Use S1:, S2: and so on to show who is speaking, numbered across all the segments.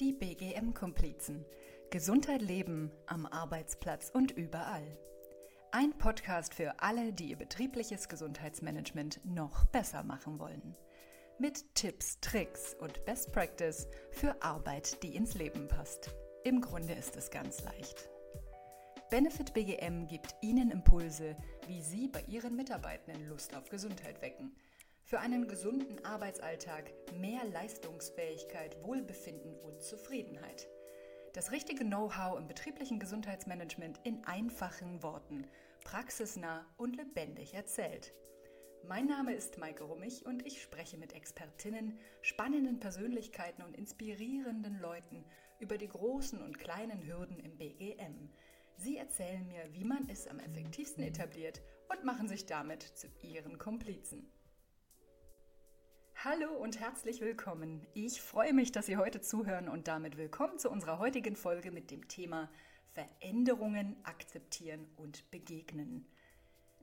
S1: Die BGM-Komplizen. Gesundheit leben am Arbeitsplatz und überall. Ein Podcast für alle, die ihr betriebliches Gesundheitsmanagement noch besser machen wollen. Mit Tipps, Tricks und Best Practice für Arbeit, die ins Leben passt. Im Grunde ist es ganz leicht. Benefit BGM gibt Ihnen Impulse, wie Sie bei Ihren Mitarbeitenden Lust auf Gesundheit wecken – für einen gesunden Arbeitsalltag, mehr Leistungsfähigkeit, Wohlbefinden und Zufriedenheit. Das richtige Know-how im betrieblichen Gesundheitsmanagement in einfachen Worten, praxisnah und lebendig erzählt. Mein Name ist Maike Rummich und ich spreche mit Expertinnen, spannenden Persönlichkeiten und inspirierenden Leuten über die großen und kleinen Hürden im BGM. Sie erzählen mir, wie man es am effektivsten etabliert und machen sich damit zu ihren Komplizen. Hallo und herzlich willkommen. Ich freue mich, dass Sie heute zuhören und damit willkommen zu unserer heutigen Folge mit dem Thema Veränderungen akzeptieren und begegnen.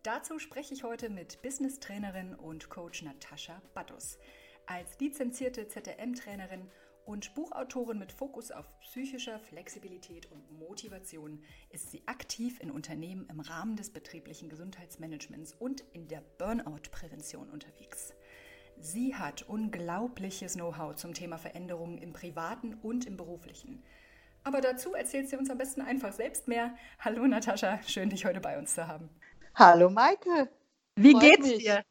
S1: Dazu spreche ich heute mit Business-Trainerin und Coach Natascha Battus. Als lizenzierte ZRM-Trainerin und Buchautorin mit Fokus auf psychischer Flexibilität und Motivation ist sie aktiv in Unternehmen im Rahmen des betrieblichen Gesundheitsmanagements und in der Burnout-Prävention unterwegs. Sie hat unglaubliches Know-how zum Thema Veränderungen im privaten und im beruflichen. Aber dazu erzählt sie uns am besten einfach selbst mehr. Hallo Natascha, schön dich heute bei uns zu haben.
S2: Hallo Maike.
S1: Wie Freut geht's mich. dir?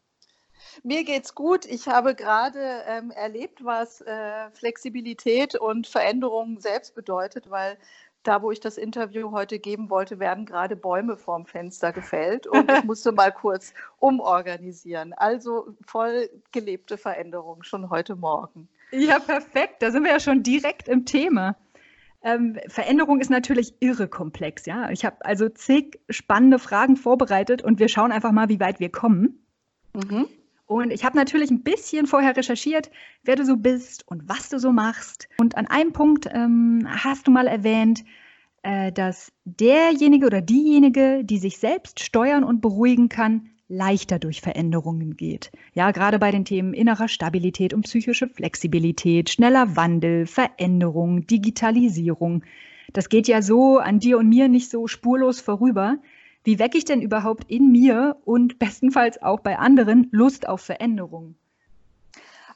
S2: Mir geht's gut. Ich habe gerade ähm, erlebt, was äh, Flexibilität und Veränderung selbst bedeutet, weil da, wo ich das Interview heute geben wollte, werden gerade Bäume vorm Fenster gefällt und ich musste mal kurz umorganisieren. Also voll gelebte Veränderung schon heute Morgen.
S1: Ja, perfekt. Da sind wir ja schon direkt im Thema. Ähm, Veränderung ist natürlich irre komplex, ja. Ich habe also zig spannende Fragen vorbereitet und wir schauen einfach mal, wie weit wir kommen. Mhm. Und ich habe natürlich ein bisschen vorher recherchiert, wer du so bist und was du so machst. Und an einem Punkt ähm, hast du mal erwähnt, äh, dass derjenige oder diejenige, die sich selbst steuern und beruhigen kann, leichter durch Veränderungen geht. Ja, gerade bei den Themen innerer Stabilität und psychische Flexibilität, schneller Wandel, Veränderung, Digitalisierung. Das geht ja so an dir und mir nicht so spurlos vorüber. Wie wecke ich denn überhaupt in mir und bestenfalls auch bei anderen Lust auf Veränderung?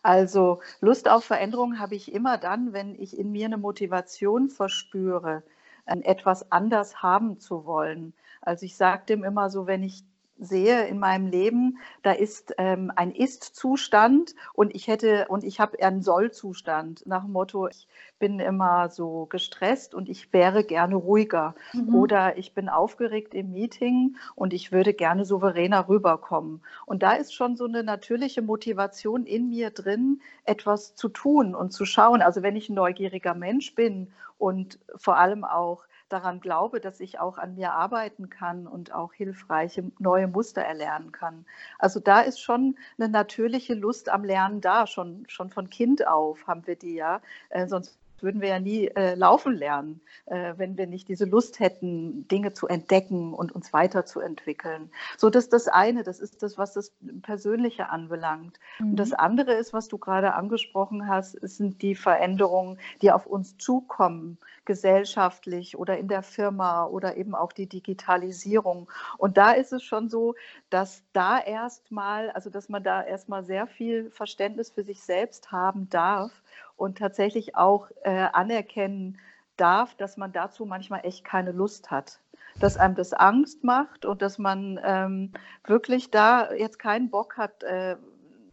S2: Also Lust auf Veränderung habe ich immer dann, wenn ich in mir eine Motivation verspüre, etwas anders haben zu wollen. Also ich sage dem immer so, wenn ich sehe in meinem Leben, da ist ähm, ein Ist-Zustand und ich hätte und ich habe einen Soll-Zustand nach dem Motto, ich bin immer so gestresst und ich wäre gerne ruhiger mhm. oder ich bin aufgeregt im Meeting und ich würde gerne souveräner rüberkommen. Und da ist schon so eine natürliche Motivation in mir drin, etwas zu tun und zu schauen. Also wenn ich ein neugieriger Mensch bin und vor allem auch daran glaube, dass ich auch an mir arbeiten kann und auch hilfreiche neue Muster erlernen kann. Also da ist schon eine natürliche Lust am Lernen da, schon, schon von Kind auf haben wir die ja. Äh, sonst würden wir ja nie äh, laufen lernen, äh, wenn wir nicht diese Lust hätten, Dinge zu entdecken und uns weiterzuentwickeln. So, das ist das eine, das ist das, was das Persönliche anbelangt. Mhm. Und das mhm. andere ist, was du gerade angesprochen hast, sind die Veränderungen, die auf uns zukommen, gesellschaftlich oder in der Firma oder eben auch die Digitalisierung. Und da ist es schon so, dass da erstmal, also dass man da erstmal sehr viel Verständnis für sich selbst haben darf und tatsächlich auch äh, anerkennen darf, dass man dazu manchmal echt keine Lust hat. Dass einem das Angst macht und dass man ähm, wirklich da jetzt keinen Bock hat, äh,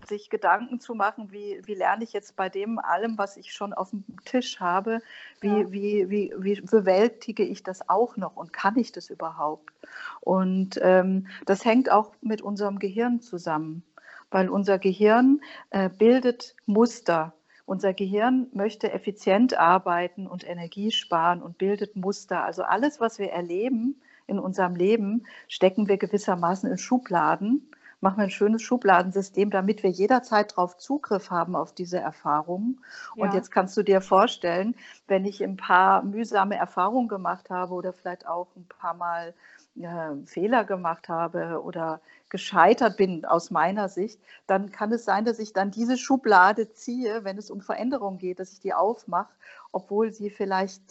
S2: sich Gedanken zu machen, wie, wie lerne ich jetzt bei dem allem, was ich schon auf dem Tisch habe, wie, ja. wie, wie, wie bewältige ich das auch noch und kann ich das überhaupt? Und ähm, das hängt auch mit unserem Gehirn zusammen, weil unser Gehirn äh, bildet Muster unser Gehirn möchte effizient arbeiten und Energie sparen und bildet Muster. Also alles, was wir erleben in unserem Leben, stecken wir gewissermaßen in Schubladen, machen wir ein schönes Schubladensystem, damit wir jederzeit darauf Zugriff haben auf diese Erfahrungen. Ja. Und jetzt kannst du dir vorstellen, wenn ich ein paar mühsame Erfahrungen gemacht habe oder vielleicht auch ein paar Mal äh, Fehler gemacht habe oder gescheitert bin aus meiner Sicht, dann kann es sein, dass ich dann diese Schublade ziehe, wenn es um Veränderung geht, dass ich die aufmache, obwohl sie vielleicht,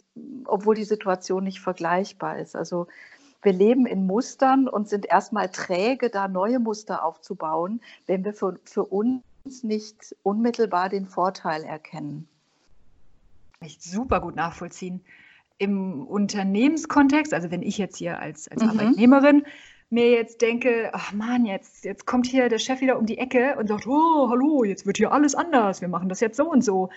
S2: obwohl die Situation nicht vergleichbar ist. Also wir leben in Mustern und sind erstmal träge, da neue Muster aufzubauen, wenn wir für, für uns nicht unmittelbar den Vorteil erkennen.
S1: Ich super gut nachvollziehen. Im Unternehmenskontext, also wenn ich jetzt hier als, als mhm. Arbeitnehmerin mir jetzt denke, ach Mann, jetzt, jetzt kommt hier der Chef wieder um die Ecke und sagt, oh, hallo, jetzt wird hier alles anders, wir machen das jetzt so und so.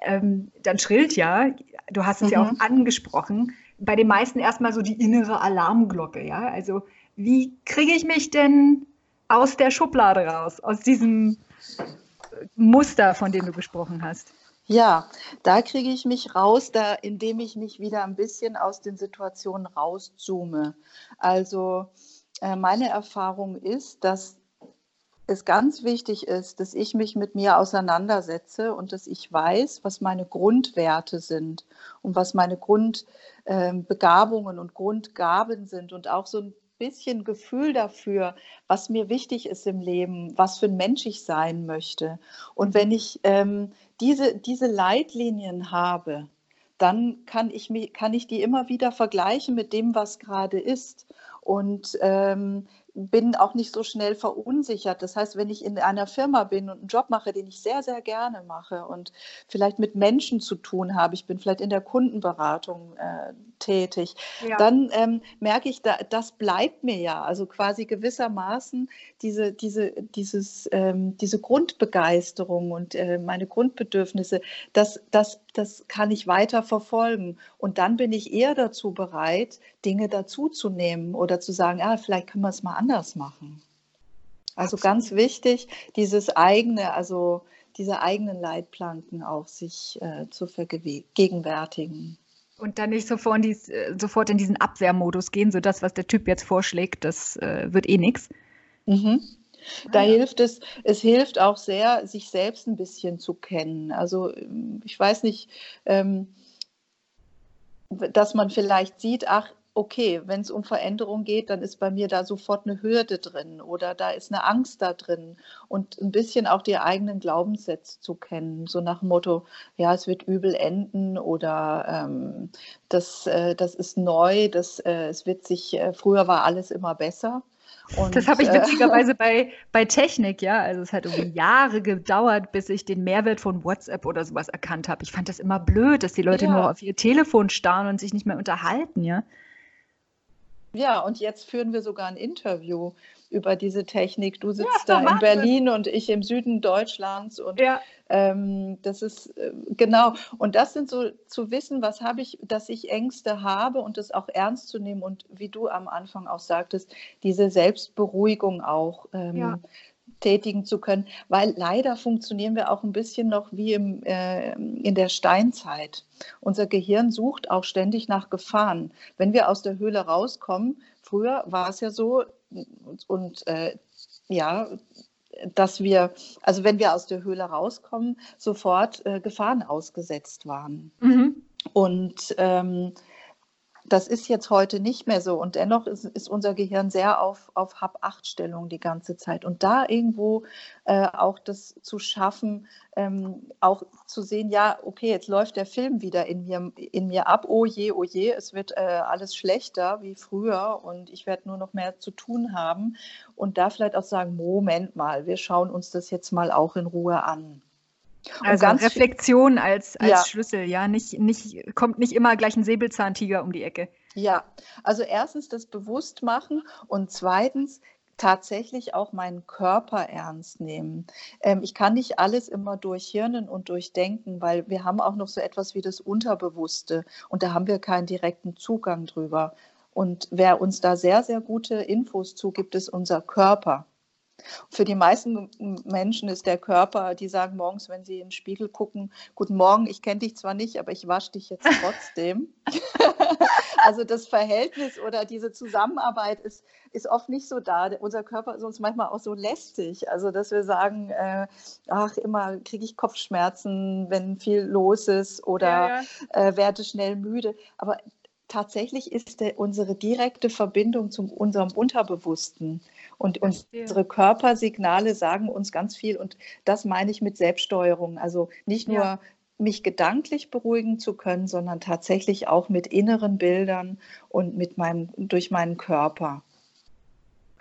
S1: Ähm, dann schrillt ja, du hast es mhm. ja auch mhm. angesprochen, bei den meisten erstmal so die innere Alarmglocke, ja. Also wie kriege ich mich denn aus der Schublade raus, aus diesem Muster, von dem du gesprochen hast?
S2: Ja, da kriege ich mich raus, da, indem ich mich wieder ein bisschen aus den Situationen rauszoome. Also äh, meine Erfahrung ist, dass es ganz wichtig ist, dass ich mich mit mir auseinandersetze und dass ich weiß, was meine Grundwerte sind und was meine Grundbegabungen ähm, und Grundgaben sind und auch so ein bisschen Gefühl dafür, was mir wichtig ist im Leben, was für ein Mensch ich sein möchte. Und wenn ich ähm, diese, diese Leitlinien habe, dann kann ich, kann ich die immer wieder vergleichen mit dem, was gerade ist. Und ähm, bin auch nicht so schnell verunsichert. Das heißt, wenn ich in einer Firma bin und einen Job mache, den ich sehr, sehr gerne mache und vielleicht mit Menschen zu tun habe, ich bin vielleicht in der Kundenberatung äh, tätig, ja. dann ähm, merke ich, da, das bleibt mir ja. Also quasi gewissermaßen diese, diese, dieses, ähm, diese Grundbegeisterung und äh, meine Grundbedürfnisse, das, das, das kann ich weiter verfolgen. Und dann bin ich eher dazu bereit, Dinge dazuzunehmen oder zu sagen, ah, vielleicht können wir es mal anders machen. Also Absolut. ganz wichtig, dieses eigene, also diese eigenen Leitplanken auch sich äh, zu vergegenwärtigen.
S1: Und dann nicht sofort in, dies, äh, sofort in diesen Abwehrmodus gehen, so das, was der Typ jetzt vorschlägt, das äh, wird eh nichts.
S2: Mhm. Da ah, ja. hilft es, es hilft auch sehr, sich selbst ein bisschen zu kennen. Also ich weiß nicht, ähm, dass man vielleicht sieht, ach, okay, wenn es um Veränderung geht, dann ist bei mir da sofort eine Hürde drin oder da ist eine Angst da drin und ein bisschen auch die eigenen Glaubenssätze zu kennen, so nach dem Motto, ja, es wird übel enden oder ähm, das, äh, das ist neu, das, äh, es wird sich, äh, früher war alles immer besser.
S1: Und, das habe ich äh, witzigerweise bei, bei Technik, ja. Also es hat irgendwie Jahre gedauert, bis ich den Mehrwert von WhatsApp oder sowas erkannt habe. Ich fand das immer blöd, dass die Leute ja. nur auf ihr Telefon starren und sich nicht mehr unterhalten, ja.
S2: Ja, und jetzt führen wir sogar ein Interview über diese Technik. Du sitzt ja, da in Berlin und ich im Süden Deutschlands und ja. ähm, das ist äh, genau. Und das sind so zu wissen, was habe ich, dass ich Ängste habe und das auch ernst zu nehmen und wie du am Anfang auch sagtest, diese Selbstberuhigung auch. Ähm, ja tätigen zu können, weil leider funktionieren wir auch ein bisschen noch wie im, äh, in der Steinzeit. Unser Gehirn sucht auch ständig nach Gefahren. Wenn wir aus der Höhle rauskommen, früher war es ja so, und äh, ja, dass wir, also wenn wir aus der Höhle rauskommen, sofort äh, Gefahren ausgesetzt waren. Mhm. Und ähm, das ist jetzt heute nicht mehr so. Und dennoch ist, ist unser Gehirn sehr auf, auf Hab-Acht-Stellung die ganze Zeit. Und da irgendwo äh, auch das zu schaffen, ähm, auch zu sehen, ja, okay, jetzt läuft der Film wieder in mir, in mir ab. Oh je, oh je, es wird äh, alles schlechter wie früher und ich werde nur noch mehr zu tun haben. Und da vielleicht auch sagen, Moment mal, wir schauen uns das jetzt mal auch in Ruhe an.
S1: Also Reflexion als, als ja. Schlüssel, ja, nicht, nicht, kommt nicht immer gleich ein Säbelzahntiger um die Ecke.
S2: Ja, also erstens das Bewusstmachen und zweitens tatsächlich auch meinen Körper ernst nehmen. Ähm, ich kann nicht alles immer durchhirnen und durchdenken, weil wir haben auch noch so etwas wie das Unterbewusste und da haben wir keinen direkten Zugang drüber. Und wer uns da sehr, sehr gute Infos zugibt, ist unser Körper. Für die meisten Menschen ist der Körper, die sagen morgens, wenn sie in den Spiegel gucken, guten Morgen, ich kenne dich zwar nicht, aber ich wasche dich jetzt trotzdem. also das Verhältnis oder diese Zusammenarbeit ist, ist oft nicht so da. Unser Körper ist uns manchmal auch so lästig. Also dass wir sagen, äh, ach, immer kriege ich Kopfschmerzen, wenn viel los ist oder ja, ja. Äh, werde schnell müde. Aber tatsächlich ist der, unsere direkte Verbindung zu unserem Unterbewussten. Und unsere Körpersignale sagen uns ganz viel. Und das meine ich mit Selbststeuerung. Also nicht nur ja. mich gedanklich beruhigen zu können, sondern tatsächlich auch mit inneren Bildern und mit meinem, durch meinen Körper.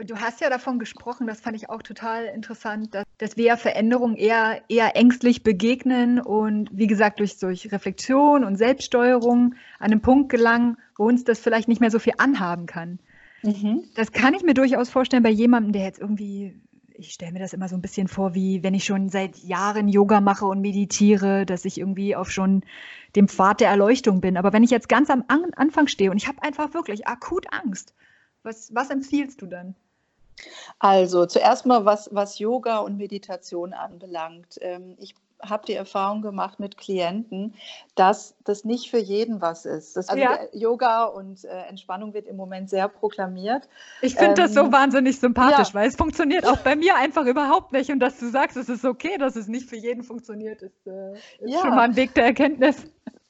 S1: Du hast ja davon gesprochen, das fand ich auch total interessant, dass, dass wir Veränderungen eher, eher ängstlich begegnen und wie gesagt durch, durch Reflexion und Selbststeuerung an einen Punkt gelangen, wo uns das vielleicht nicht mehr so viel anhaben kann. Mhm. Das kann ich mir durchaus vorstellen bei jemandem, der jetzt irgendwie, ich stelle mir das immer so ein bisschen vor, wie wenn ich schon seit Jahren Yoga mache und meditiere, dass ich irgendwie auf schon dem Pfad der Erleuchtung bin. Aber wenn ich jetzt ganz am Anfang stehe und ich habe einfach wirklich akut Angst, was, was empfiehlst du dann?
S2: Also zuerst mal, was, was Yoga und Meditation anbelangt. Ähm, ich habe die Erfahrung gemacht mit Klienten, dass das nicht für jeden was ist. Das, also ja. Yoga und äh, Entspannung wird im Moment sehr proklamiert.
S1: Ich finde ähm, das so ähm, wahnsinnig sympathisch, ja. weil es funktioniert auch bei mir einfach überhaupt nicht. Und dass du sagst, es ist okay, dass es nicht für jeden funktioniert, ist, äh, ist ja. schon mal ein Weg der Erkenntnis.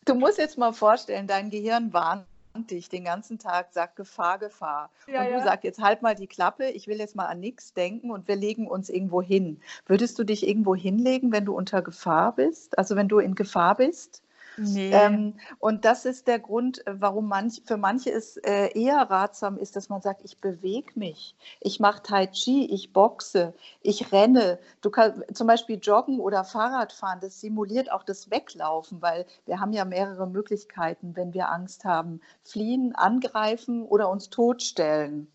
S2: Du musst jetzt mal vorstellen, dein Gehirn warnt dich den ganzen Tag, sagt Gefahr, Gefahr. Ja, und du ja. sagst jetzt halt mal die Klappe, ich will jetzt mal an nichts denken und wir legen uns irgendwo hin. Würdest du dich irgendwo hinlegen, wenn du unter Gefahr bist? Also wenn du in Gefahr bist? Nee. Ähm, und das ist der Grund, äh, warum manch, für manche es äh, eher ratsam ist, dass man sagt, ich bewege mich, ich mache Tai Chi, ich boxe, ich renne. Du kannst zum Beispiel joggen oder Fahrrad fahren, das simuliert auch das Weglaufen, weil wir haben ja mehrere Möglichkeiten, wenn wir Angst haben. Fliehen, angreifen oder uns totstellen.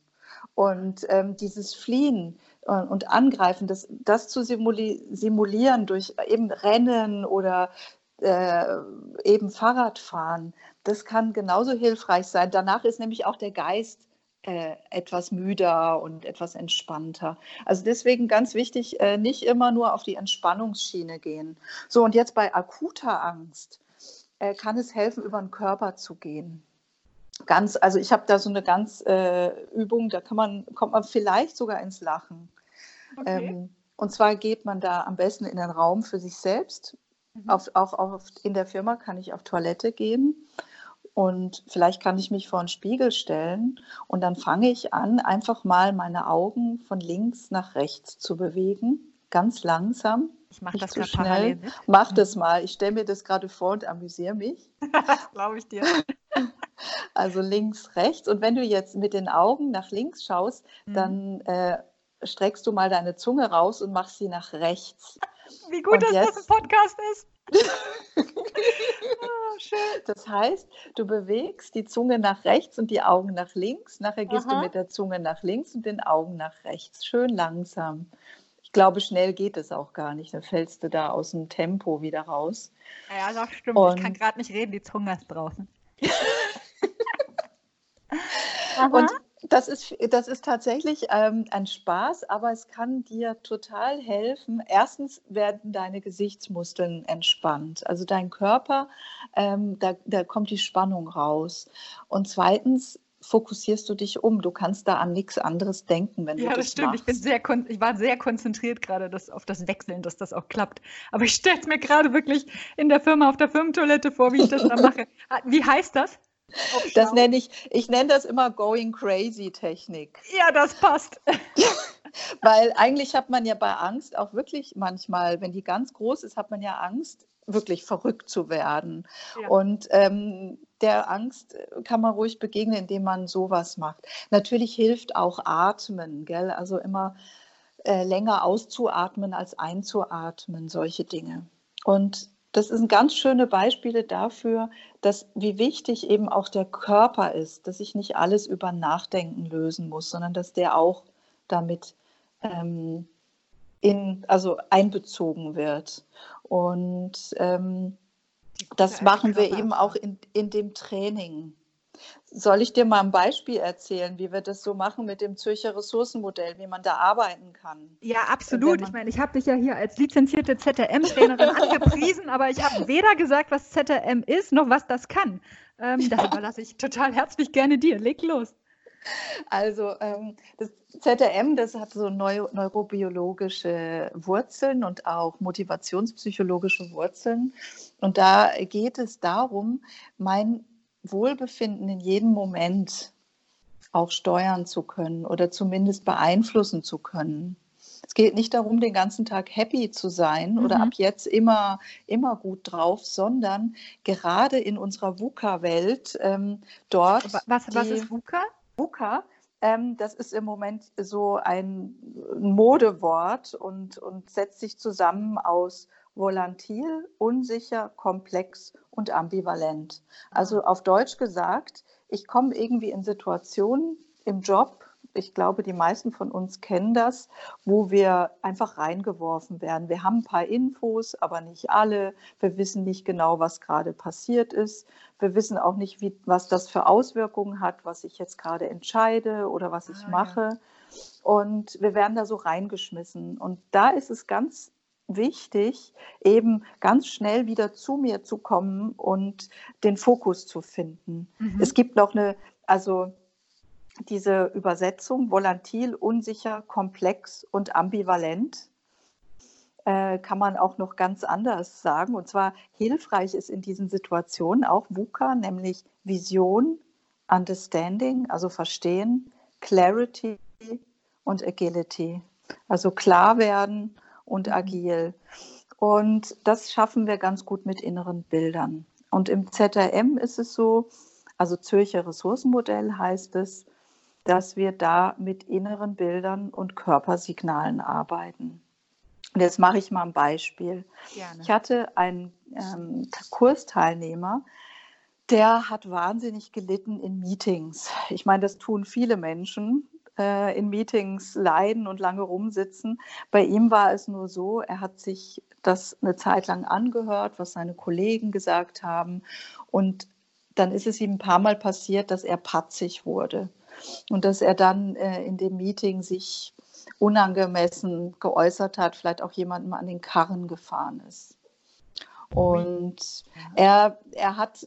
S2: Und ähm, dieses Fliehen, äh, und angreifen, das, das zu simulieren durch eben Rennen oder äh, eben Fahrradfahren, das kann genauso hilfreich sein. Danach ist nämlich auch der Geist äh, etwas müder und etwas entspannter. Also deswegen ganz wichtig, äh, nicht immer nur auf die Entspannungsschiene gehen. So, und jetzt bei akuter Angst äh, kann es helfen, über den Körper zu gehen. Ganz, also ich habe da so eine ganz äh, Übung, da kann man, kommt man vielleicht sogar ins Lachen. Okay. Ähm, und zwar geht man da am besten in den Raum für sich selbst Mhm. Auf, auch oft in der Firma kann ich auf Toilette gehen und vielleicht kann ich mich vor einen Spiegel stellen und dann fange ich an, einfach mal meine Augen von links nach rechts zu bewegen, ganz langsam.
S1: Ich mache das zu schnell. Mit.
S2: Mach mhm. das mal. Ich stelle mir das gerade vor und amüsiere mich.
S1: Glaube ich dir.
S2: Also links, rechts. Und wenn du jetzt mit den Augen nach links schaust, mhm. dann äh, streckst du mal deine Zunge raus und machst sie nach rechts.
S1: Wie gut, und dass jetzt, das ein Podcast ist.
S2: oh, das heißt, du bewegst die Zunge nach rechts und die Augen nach links. Nachher gehst Aha. du mit der Zunge nach links und den Augen nach rechts. Schön langsam. Ich glaube, schnell geht es auch gar nicht. Dann fällst du da aus dem Tempo wieder raus.
S1: Ja, das stimmt. Und ich kann gerade nicht reden, die Zunge ist draußen.
S2: und das ist, das ist tatsächlich ähm, ein Spaß, aber es kann dir total helfen. Erstens werden deine Gesichtsmuskeln entspannt. Also dein Körper, ähm, da, da kommt die Spannung raus. Und zweitens fokussierst du dich um. Du kannst da an nichts anderes denken, wenn ja, du das, das stimmt. Machst.
S1: Ich, bin sehr ich war sehr konzentriert gerade das, auf das Wechseln, dass das auch klappt. Aber ich stelle es mir gerade wirklich in der Firma auf der Firmentoilette vor, wie ich das da mache. Ah, wie heißt das?
S2: Das nenne ich, ich nenne das immer Going Crazy Technik.
S1: Ja, das passt.
S2: Weil eigentlich hat man ja bei Angst auch wirklich manchmal, wenn die ganz groß ist, hat man ja Angst, wirklich verrückt zu werden. Ja. Und ähm, der Angst kann man ruhig begegnen, indem man sowas macht. Natürlich hilft auch Atmen, gell? Also immer äh, länger auszuatmen als einzuatmen, solche Dinge. Und das sind ganz schöne Beispiele dafür, dass wie wichtig eben auch der Körper ist, dass ich nicht alles über Nachdenken lösen muss, sondern dass der auch damit ähm, in, also einbezogen wird. Und ähm, das machen wir eben auch in, in dem Training. Soll ich dir mal ein Beispiel erzählen, wie wir das so machen mit dem Zürcher Ressourcenmodell, wie man da arbeiten kann?
S1: Ja, absolut. Ich meine, ich habe dich ja hier als lizenzierte ZRM-Trainerin angepriesen, aber ich habe weder gesagt, was ZRM ist, noch was das kann. Ähm, da überlasse ich total herzlich gerne dir. Leg los.
S2: Also ähm, das ZRM, das hat so neu, neurobiologische Wurzeln und auch motivationspsychologische Wurzeln. Und da geht es darum, mein Wohlbefinden in jedem Moment auch steuern zu können oder zumindest beeinflussen zu können. Es geht nicht darum, den ganzen Tag happy zu sein mhm. oder ab jetzt immer, immer gut drauf, sondern gerade in unserer VUCA-Welt ähm, dort.
S1: Was, was ist VUCA?
S2: VUCA, ähm, das ist im Moment so ein Modewort und, und setzt sich zusammen aus volatil, unsicher, komplex und ambivalent. Also auf Deutsch gesagt, ich komme irgendwie in Situationen im Job, ich glaube, die meisten von uns kennen das, wo wir einfach reingeworfen werden. Wir haben ein paar Infos, aber nicht alle. Wir wissen nicht genau, was gerade passiert ist. Wir wissen auch nicht, wie, was das für Auswirkungen hat, was ich jetzt gerade entscheide oder was ich ah, mache. Ja. Und wir werden da so reingeschmissen. Und da ist es ganz wichtig, eben ganz schnell wieder zu mir zu kommen und den Fokus zu finden. Mhm. Es gibt noch eine, also diese Übersetzung volatil, unsicher, komplex und ambivalent äh, kann man auch noch ganz anders sagen. Und zwar hilfreich ist in diesen Situationen auch VUCA, nämlich Vision, Understanding, also Verstehen, Clarity und Agility. Also klar werden und mhm. agil. Und das schaffen wir ganz gut mit inneren Bildern. Und im ZRM ist es so, also Zürcher Ressourcenmodell heißt es, dass wir da mit inneren Bildern und Körpersignalen arbeiten. Und jetzt mache ich mal ein Beispiel. Gerne. Ich hatte einen ähm, Kursteilnehmer, der hat wahnsinnig gelitten in Meetings. Ich meine, das tun viele Menschen äh, in Meetings leiden und lange rumsitzen. Bei ihm war es nur so, er hat sich das eine Zeit lang angehört, was seine Kollegen gesagt haben. Und dann ist es ihm ein paar Mal passiert, dass er patzig wurde und dass er dann äh, in dem Meeting sich unangemessen geäußert hat, vielleicht auch jemandem an den Karren gefahren ist. Und er, er hat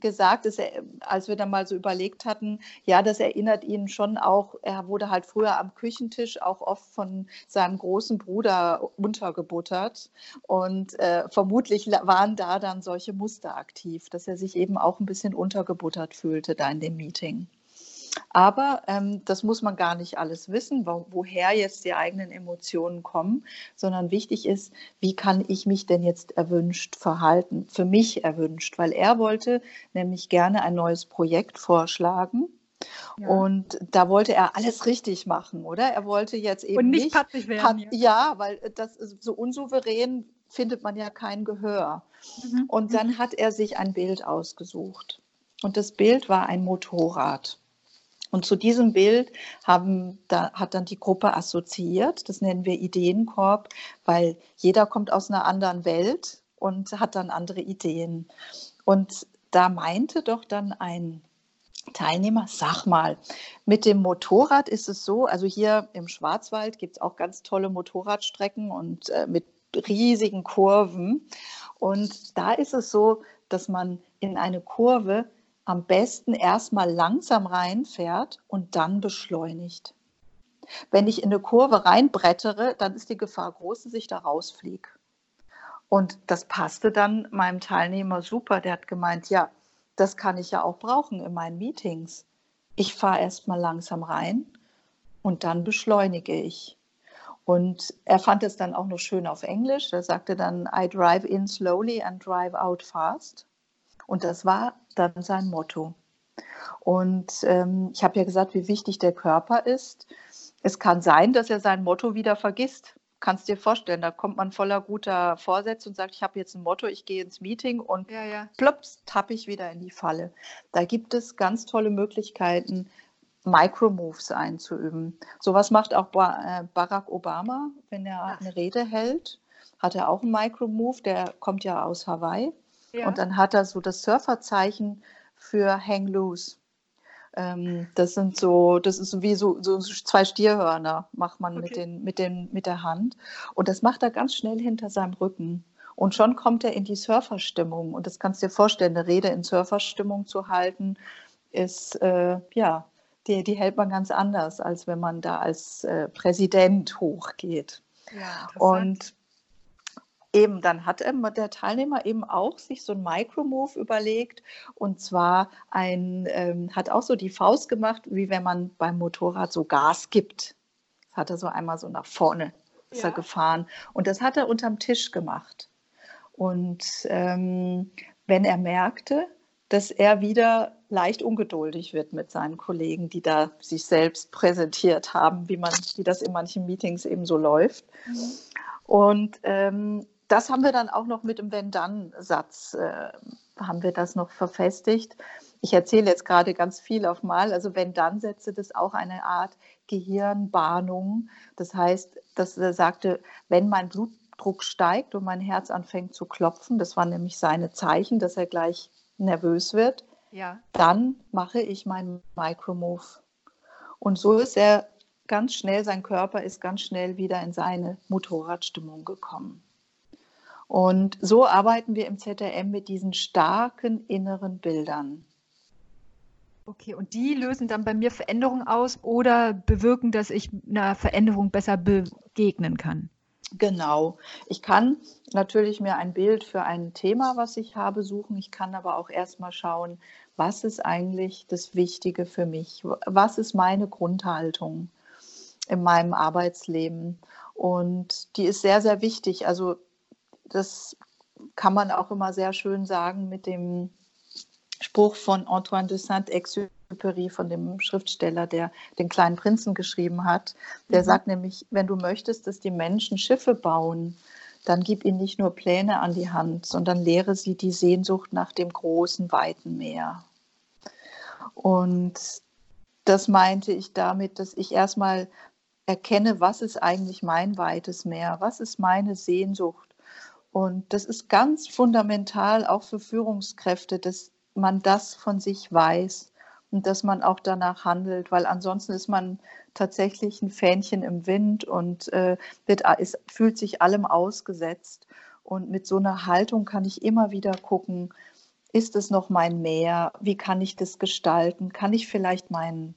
S2: gesagt, dass er, als wir dann mal so überlegt hatten, ja, das erinnert ihn schon auch, er wurde halt früher am Küchentisch auch oft von seinem großen Bruder untergebuttert und äh, vermutlich waren da dann solche Muster aktiv, dass er sich eben auch ein bisschen untergebuttert fühlte da in dem Meeting. Aber ähm, das muss man gar nicht alles wissen, wo, woher jetzt die eigenen Emotionen kommen, sondern wichtig ist, wie kann ich mich denn jetzt erwünscht verhalten, für mich erwünscht, weil er wollte nämlich gerne ein neues Projekt vorschlagen. Ja. Und da wollte er alles richtig machen, oder? Er wollte jetzt eben
S1: Und nicht, nicht patzig werden.
S2: Pat ja, weil das ist so unsouverän findet man ja kein Gehör. Mhm. Und dann mhm. hat er sich ein Bild ausgesucht. Und das Bild war ein Motorrad. Und zu diesem Bild haben, da hat dann die Gruppe assoziiert. Das nennen wir Ideenkorb, weil jeder kommt aus einer anderen Welt und hat dann andere Ideen. Und da meinte doch dann ein Teilnehmer, sag mal, mit dem Motorrad ist es so, also hier im Schwarzwald gibt es auch ganz tolle Motorradstrecken und äh, mit riesigen Kurven. Und da ist es so, dass man in eine Kurve am besten erstmal langsam reinfährt und dann beschleunigt. Wenn ich in eine Kurve reinbrettere, dann ist die Gefahr groß, dass ich da rausfliege. Und das passte dann meinem Teilnehmer super. Der hat gemeint, ja, das kann ich ja auch brauchen in meinen Meetings. Ich fahre erstmal langsam rein und dann beschleunige ich. Und er fand es dann auch noch schön auf Englisch. Er sagte dann, I drive in slowly and drive out fast. Und das war dann sein Motto. Und ähm, ich habe ja gesagt, wie wichtig der Körper ist. Es kann sein, dass er sein Motto wieder vergisst. Kannst dir vorstellen, da kommt man voller guter Vorsätze und sagt, ich habe jetzt ein Motto, ich gehe ins Meeting und ja, ja. plops, tappe ich wieder in die Falle. Da gibt es ganz tolle Möglichkeiten, Micromoves einzuüben. Sowas macht auch äh, Barack Obama, wenn er eine Rede hält, hat er auch einen Micromove, der kommt ja aus Hawaii. Ja. Und dann hat er so das Surferzeichen für Hang Loose. Ähm, das sind so, das ist wie so, so zwei Stierhörner, macht man okay. mit, den, mit, den, mit der Hand. Und das macht er ganz schnell hinter seinem Rücken. Und schon kommt er in die Surferstimmung. Und das kannst du dir vorstellen, eine Rede in Surferstimmung zu halten, ist, äh, ja, die, die hält man ganz anders, als wenn man da als äh, Präsident hochgeht. Ja, und Eben, dann hat der Teilnehmer eben auch sich so ein Micromove überlegt und zwar ein, ähm, hat auch so die Faust gemacht, wie wenn man beim Motorrad so Gas gibt. Das hat er so einmal so nach vorne ist ja. er gefahren und das hat er unterm Tisch gemacht. Und ähm, wenn er merkte, dass er wieder leicht ungeduldig wird mit seinen Kollegen, die da sich selbst präsentiert haben, wie man, wie das in manchen Meetings eben so läuft. Mhm. Und ähm, das haben wir dann auch noch mit dem Wenn-Dann-Satz, äh, haben wir das noch verfestigt. Ich erzähle jetzt gerade ganz viel auf Mal. Also Wenn-Dann-Sätze, das ist auch eine Art Gehirnbahnung. Das heißt, dass er sagte, wenn mein Blutdruck steigt und mein Herz anfängt zu klopfen, das waren nämlich seine Zeichen, dass er gleich nervös wird, ja. dann mache ich meinen Micromove. Und so ist er ganz schnell, sein Körper ist ganz schnell wieder in seine Motorradstimmung gekommen. Und so arbeiten wir im ZRM mit diesen starken inneren Bildern.
S1: Okay, und die lösen dann bei mir Veränderungen aus oder bewirken, dass ich einer Veränderung besser begegnen kann?
S2: Genau. Ich kann natürlich mir ein Bild für ein Thema, was ich habe, suchen. Ich kann aber auch erstmal schauen, was ist eigentlich das Wichtige für mich? Was ist meine Grundhaltung in meinem Arbeitsleben? Und die ist sehr, sehr wichtig. Also das kann man auch immer sehr schön sagen mit dem Spruch von Antoine de Saint-Exupéry, von dem Schriftsteller, der den kleinen Prinzen geschrieben hat. Der mhm. sagt nämlich, wenn du möchtest, dass die Menschen Schiffe bauen, dann gib ihnen nicht nur Pläne an die Hand, sondern lehre sie die Sehnsucht nach dem großen, weiten Meer. Und das meinte ich damit, dass ich erstmal erkenne, was ist eigentlich mein weites Meer, was ist meine Sehnsucht und das ist ganz fundamental auch für Führungskräfte, dass man das von sich weiß und dass man auch danach handelt, weil ansonsten ist man tatsächlich ein Fähnchen im Wind und äh, wird, ist, fühlt sich allem ausgesetzt. Und mit so einer Haltung kann ich immer wieder gucken, ist es noch mein Meer? Wie kann ich das gestalten? Kann ich vielleicht meinen,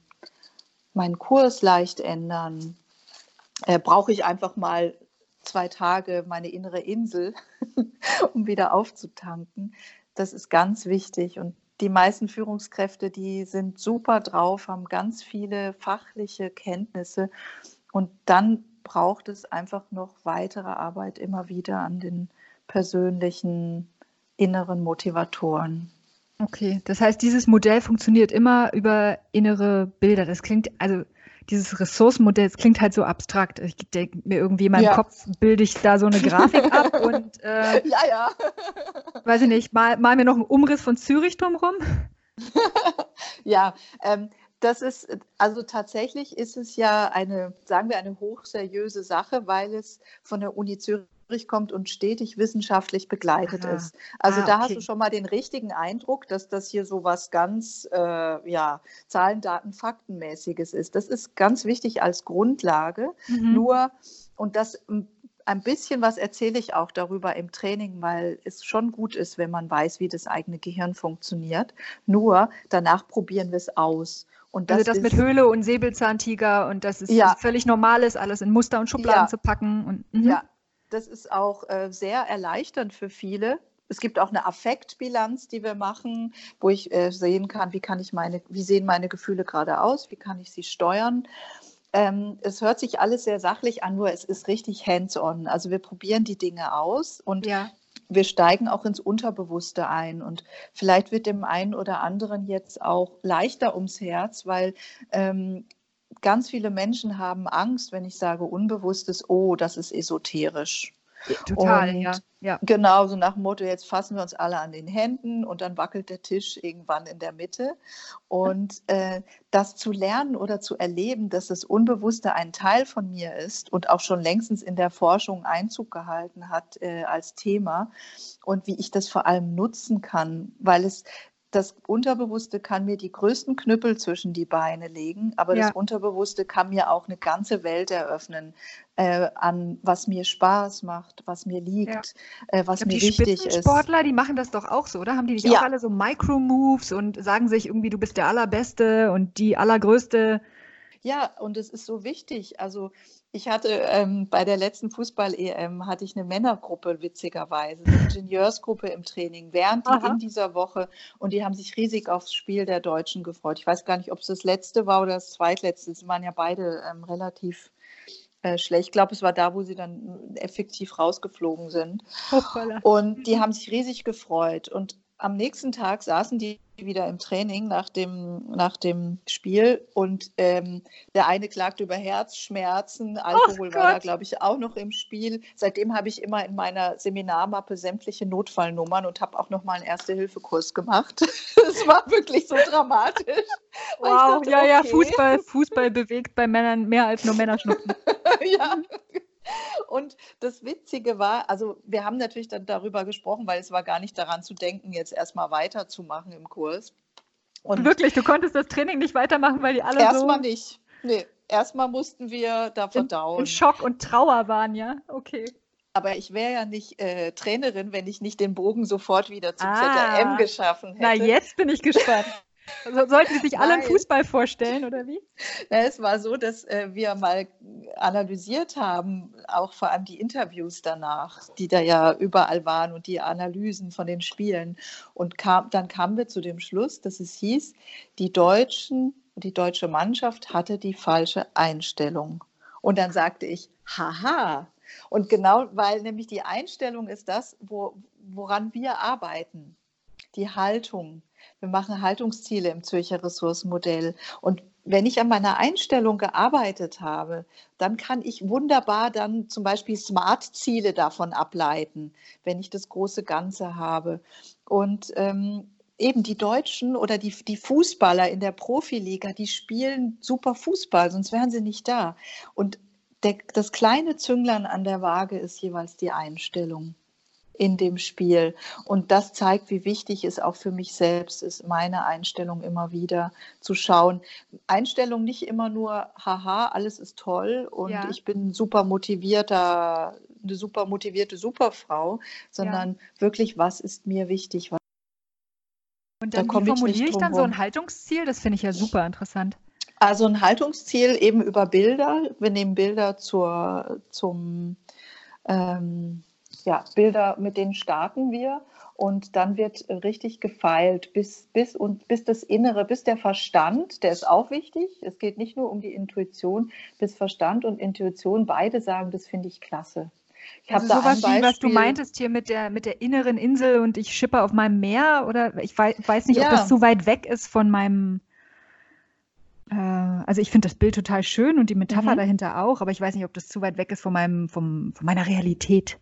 S2: meinen Kurs leicht ändern? Äh, Brauche ich einfach mal zwei Tage meine innere Insel, um wieder aufzutanken. Das ist ganz wichtig. Und die meisten Führungskräfte, die sind super drauf, haben ganz viele fachliche Kenntnisse. Und dann braucht es einfach noch weitere Arbeit immer wieder an den persönlichen inneren Motivatoren.
S1: Okay, das heißt, dieses Modell funktioniert immer über innere Bilder. Das klingt, also dieses Ressourcenmodell, das klingt halt so abstrakt. Ich denke mir irgendwie in meinem ja. Kopf bilde ich da so eine Grafik ab und äh, ja, ja. weiß ich nicht, mal, mal mir noch einen Umriss von Zürich drumherum.
S2: ja, ähm, das ist, also tatsächlich ist es ja eine, sagen wir, eine hochseriöse Sache, weil es von der Uni Zürich kommt und stetig wissenschaftlich begleitet Aha. ist. Also ah, da okay. hast du schon mal den richtigen Eindruck, dass das hier so was ganz äh, ja, Zahlen, Daten, Faktenmäßiges ist. Das ist ganz wichtig als Grundlage. Mhm. Nur, und das ein bisschen was erzähle ich auch darüber im Training, weil es schon gut ist, wenn man weiß, wie das eigene Gehirn funktioniert. Nur danach probieren wir es aus.
S1: Und das also das mit Höhle und Säbelzahntiger und das ist ja. völlig normal ist, alles in Muster und Schubladen ja. zu packen. Und,
S2: mhm. Ja, das ist auch äh, sehr erleichternd für viele. Es gibt auch eine Affektbilanz, die wir machen, wo ich äh, sehen kann, wie kann ich meine, wie sehen meine Gefühle gerade aus, wie kann ich sie steuern. Ähm, es hört sich alles sehr sachlich an, nur es ist richtig hands-on. Also wir probieren die Dinge aus und ja. wir steigen auch ins Unterbewusste ein. Und vielleicht wird dem einen oder anderen jetzt auch leichter ums Herz, weil ähm, ganz viele Menschen haben Angst, wenn ich sage Unbewusstes, oh, das ist esoterisch.
S1: Total, und ja. ja.
S2: Genau, so nach dem Motto, jetzt fassen wir uns alle an den Händen und dann wackelt der Tisch irgendwann in der Mitte. Und äh, das zu lernen oder zu erleben, dass das Unbewusste ein Teil von mir ist und auch schon längstens in der Forschung Einzug gehalten hat äh, als Thema und wie ich das vor allem nutzen kann, weil es das Unterbewusste kann mir die größten Knüppel zwischen die Beine legen, aber ja. das Unterbewusste kann mir auch eine ganze Welt eröffnen äh, an, was mir Spaß macht, was mir liegt, ja. äh, was glaub, mir
S1: die
S2: wichtig ist.
S1: Sportler, die machen das doch auch so, oder? Haben die nicht ja. auch alle so Micro-Moves und sagen sich irgendwie, du bist der Allerbeste und die Allergrößte?
S2: Ja, und es ist so wichtig. Also ich hatte ähm, bei der letzten Fußball-EM hatte ich eine Männergruppe, witzigerweise, eine Ingenieursgruppe im Training, während die Aha. in dieser Woche und die haben sich riesig aufs Spiel der Deutschen gefreut. Ich weiß gar nicht, ob es das letzte war oder das zweitletzte. Es waren ja beide ähm, relativ äh, schlecht. Ich glaube, es war da, wo sie dann effektiv rausgeflogen sind. Hoppala. Und die haben sich riesig gefreut. Und am nächsten Tag saßen die wieder im Training nach dem, nach dem Spiel und ähm, der eine klagte über Herzschmerzen, Alkohol war da, glaube ich, auch noch im Spiel. Seitdem habe ich immer in meiner Seminarmappe sämtliche Notfallnummern und habe auch noch mal einen Erste-Hilfe-Kurs gemacht. Es war wirklich so dramatisch.
S3: Wow, dachte, ja, okay. ja, Fußball, Fußball bewegt bei Männern mehr als nur Männerschnuppen.
S2: ja, und das Witzige war, also wir haben natürlich dann darüber gesprochen, weil es war gar nicht daran zu denken, jetzt erstmal weiterzumachen im Kurs.
S3: Und Wirklich, du konntest das Training nicht weitermachen, weil die alle
S2: erstmal so... Nicht. Nee, erstmal mussten wir da verdauen. In
S3: Schock und Trauer waren, ja? Okay.
S2: Aber ich wäre ja nicht äh, Trainerin, wenn ich nicht den Bogen sofort wieder zum ah, ZRM geschaffen hätte.
S3: Na, jetzt bin ich gespannt. Also sollten Sie sich alle einen Fußball vorstellen, oder wie?
S2: Ja, es war so, dass äh, wir mal analysiert haben, auch vor allem die Interviews danach, die da ja überall waren und die Analysen von den Spielen. Und kam, dann kamen wir zu dem Schluss, dass es hieß, die Deutschen, die deutsche Mannschaft hatte die falsche Einstellung. Und dann sagte ich, haha. Und genau, weil nämlich die Einstellung ist das, wo, woran wir arbeiten. Die Haltung wir machen Haltungsziele im Zürcher Ressourcenmodell. Und wenn ich an meiner Einstellung gearbeitet habe, dann kann ich wunderbar dann zum Beispiel Smart-Ziele davon ableiten, wenn ich das große Ganze habe. Und ähm, eben die Deutschen oder die, die Fußballer in der Profiliga, die spielen super Fußball, sonst wären sie nicht da. Und der, das kleine Zünglein an der Waage ist jeweils die Einstellung in dem Spiel. Und das zeigt, wie wichtig es auch für mich selbst ist, meine Einstellung immer wieder zu schauen. Einstellung nicht immer nur, haha, alles ist toll und ja. ich bin super motivierter, eine super motivierte Superfrau, sondern ja. wirklich, was ist mir wichtig?
S3: und dann da wie formuliere ich, ich dann so ein Haltungsziel? Das finde ich ja super interessant.
S2: Also ein Haltungsziel eben über Bilder. Wir nehmen Bilder zur, zum ähm, ja, Bilder, mit denen starten wir und dann wird richtig gefeilt, bis, bis, und, bis das Innere, bis der Verstand, der ist auch wichtig. Es geht nicht nur um die Intuition, bis Verstand und Intuition beide sagen, das finde ich klasse.
S3: Ich also sowas wie, was du meintest hier mit der, mit der inneren Insel und ich schippe auf meinem Meer oder ich weiß, weiß nicht, ja. ob das zu weit weg ist von meinem. Äh, also ich finde das Bild total schön und die Metapher mhm. dahinter auch, aber ich weiß nicht, ob das zu weit weg ist von, meinem, vom, von meiner Realität.